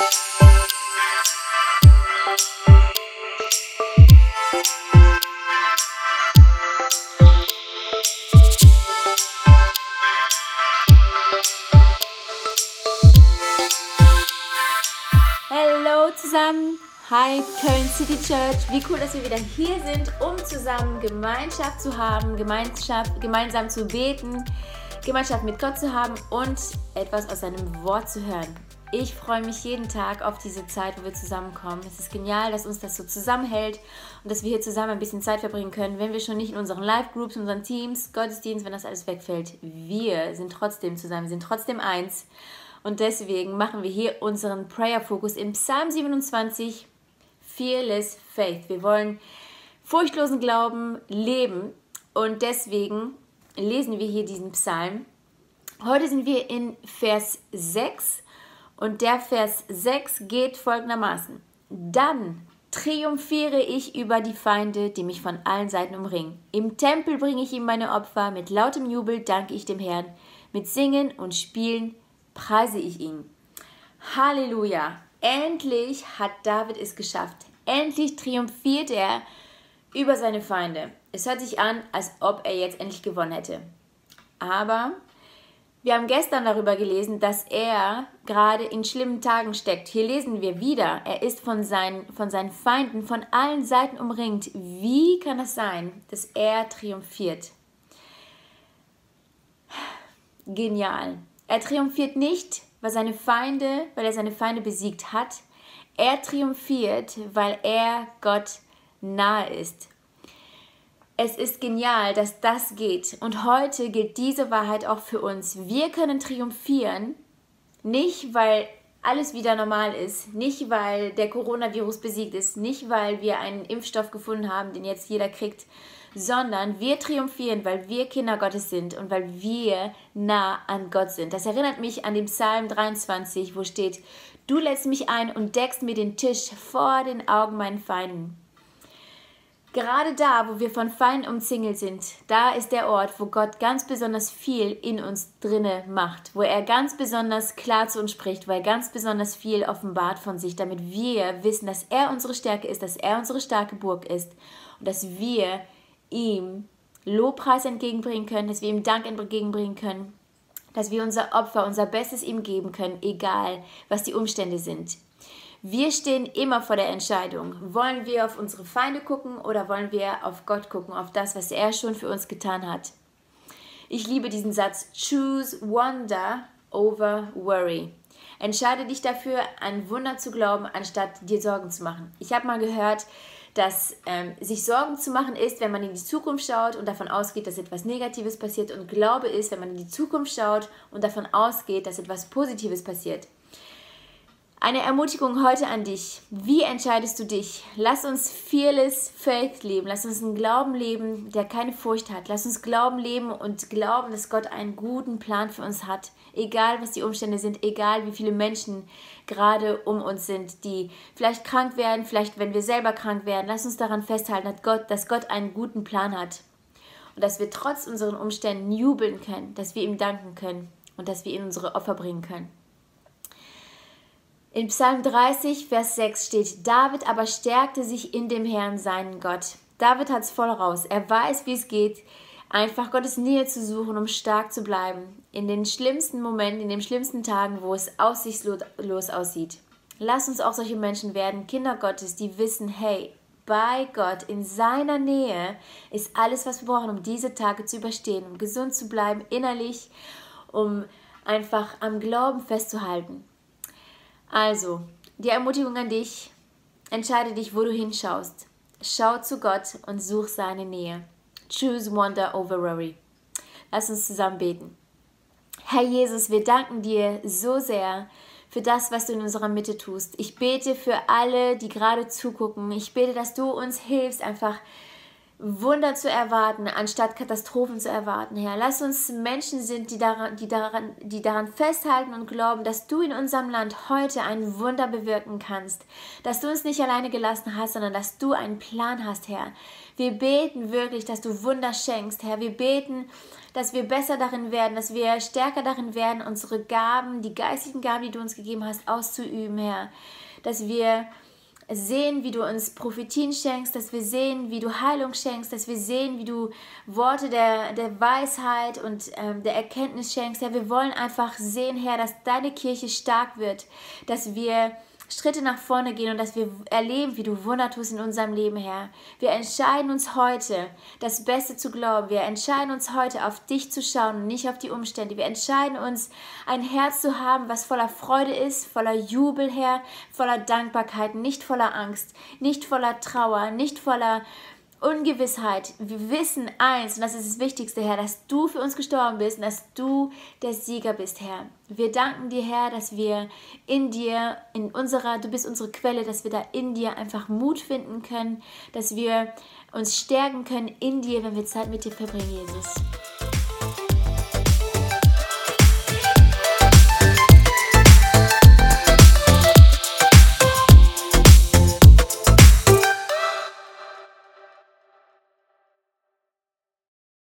Hallo zusammen, hi Köln City Church. Wie cool, dass wir wieder hier sind, um zusammen Gemeinschaft zu haben, Gemeinschaft, gemeinsam zu beten, Gemeinschaft mit Gott zu haben und etwas aus seinem Wort zu hören. Ich freue mich jeden Tag auf diese Zeit, wo wir zusammenkommen. Es ist genial, dass uns das so zusammenhält und dass wir hier zusammen ein bisschen Zeit verbringen können, wenn wir schon nicht in unseren Live-Groups, unseren Teams, Gottesdienst, wenn das alles wegfällt. Wir sind trotzdem zusammen, wir sind trotzdem eins. Und deswegen machen wir hier unseren Prayer-Fokus im Psalm 27, Fearless Faith. Wir wollen furchtlosen Glauben leben und deswegen lesen wir hier diesen Psalm. Heute sind wir in Vers 6 und der Vers 6 geht folgendermaßen. Dann triumphiere ich über die Feinde, die mich von allen Seiten umringen. Im Tempel bringe ich ihm meine Opfer, mit lautem Jubel danke ich dem Herrn, mit Singen und Spielen preise ich ihn. Halleluja! Endlich hat David es geschafft. Endlich triumphiert er über seine Feinde. Es hört sich an, als ob er jetzt endlich gewonnen hätte. Aber wir haben gestern darüber gelesen, dass er gerade in schlimmen Tagen steckt. Hier lesen wir wieder, er ist von seinen, von seinen Feinden von allen Seiten umringt. Wie kann es sein, dass er triumphiert? Genial. Er triumphiert nicht, weil seine Feinde, weil er seine Feinde besiegt hat. Er triumphiert, weil er Gott nahe ist. Es ist genial, dass das geht. Und heute gilt diese Wahrheit auch für uns. Wir können triumphieren, nicht weil alles wieder normal ist, nicht weil der Coronavirus besiegt ist, nicht weil wir einen Impfstoff gefunden haben, den jetzt jeder kriegt, sondern wir triumphieren, weil wir Kinder Gottes sind und weil wir nah an Gott sind. Das erinnert mich an den Psalm 23, wo steht, du lädst mich ein und deckst mir den Tisch vor den Augen meinen Feinden. Gerade da, wo wir von Feinden umzingelt sind, da ist der Ort, wo Gott ganz besonders viel in uns drinne macht, wo er ganz besonders klar zu uns spricht, er ganz besonders viel offenbart von sich, damit wir wissen, dass er unsere Stärke ist, dass er unsere starke Burg ist und dass wir ihm Lobpreis entgegenbringen können, dass wir ihm Dank entgegenbringen können, dass wir unser Opfer, unser Bestes ihm geben können, egal was die Umstände sind. Wir stehen immer vor der Entscheidung. Wollen wir auf unsere Feinde gucken oder wollen wir auf Gott gucken, auf das, was er schon für uns getan hat? Ich liebe diesen Satz. Choose wonder over worry. Entscheide dich dafür, an Wunder zu glauben, anstatt dir Sorgen zu machen. Ich habe mal gehört, dass ähm, sich Sorgen zu machen ist, wenn man in die Zukunft schaut und davon ausgeht, dass etwas Negatives passiert und Glaube ist, wenn man in die Zukunft schaut und davon ausgeht, dass etwas Positives passiert. Eine Ermutigung heute an dich. Wie entscheidest du dich? Lass uns fearless Faith leben. Lass uns einen Glauben leben, der keine Furcht hat. Lass uns Glauben leben und glauben, dass Gott einen guten Plan für uns hat. Egal, was die Umstände sind, egal, wie viele Menschen gerade um uns sind, die vielleicht krank werden, vielleicht, wenn wir selber krank werden. Lass uns daran festhalten, dass Gott, dass Gott einen guten Plan hat. Und dass wir trotz unseren Umständen jubeln können, dass wir ihm danken können und dass wir ihm unsere Opfer bringen können. In Psalm 30, Vers 6 steht, David aber stärkte sich in dem Herrn, seinen Gott. David hat es voll raus. Er weiß, wie es geht, einfach Gottes Nähe zu suchen, um stark zu bleiben. In den schlimmsten Momenten, in den schlimmsten Tagen, wo es aussichtslos aussieht. Lass uns auch solche Menschen werden, Kinder Gottes, die wissen, hey, bei Gott, in seiner Nähe, ist alles, was wir brauchen, um diese Tage zu überstehen, um gesund zu bleiben, innerlich, um einfach am Glauben festzuhalten. Also, die Ermutigung an dich, entscheide dich, wo du hinschaust. Schau zu Gott und such seine Nähe. Choose wonder over worry. Lass uns zusammen beten. Herr Jesus, wir danken dir so sehr für das, was du in unserer Mitte tust. Ich bete für alle, die gerade zugucken. Ich bete, dass du uns hilfst, einfach Wunder zu erwarten, anstatt Katastrophen zu erwarten, Herr. Lass uns Menschen sind, die daran, die, daran, die daran festhalten und glauben, dass du in unserem Land heute ein Wunder bewirken kannst. Dass du uns nicht alleine gelassen hast, sondern dass du einen Plan hast, Herr. Wir beten wirklich, dass du Wunder schenkst, Herr. Wir beten, dass wir besser darin werden, dass wir stärker darin werden, unsere Gaben, die geistigen Gaben, die du uns gegeben hast, auszuüben, Herr. Dass wir sehen, wie du uns Prophetien schenkst, dass wir sehen, wie du Heilung schenkst, dass wir sehen, wie du Worte der, der Weisheit und ähm, der Erkenntnis schenkst. Ja, wir wollen einfach sehen, Herr, dass deine Kirche stark wird, dass wir Schritte nach vorne gehen und dass wir erleben, wie du Wunder tust in unserem Leben, Herr. Wir entscheiden uns heute, das Beste zu glauben. Wir entscheiden uns heute, auf dich zu schauen und nicht auf die Umstände. Wir entscheiden uns, ein Herz zu haben, was voller Freude ist, voller Jubel, Herr, voller Dankbarkeit, nicht voller Angst, nicht voller Trauer, nicht voller Ungewissheit. Wir wissen eins, und das ist das Wichtigste, Herr, dass du für uns gestorben bist und dass du der Sieger bist, Herr. Wir danken dir, Herr, dass wir in dir, in unserer, du bist unsere Quelle, dass wir da in dir einfach Mut finden können, dass wir uns stärken können in dir, wenn wir Zeit mit dir verbringen, Jesus.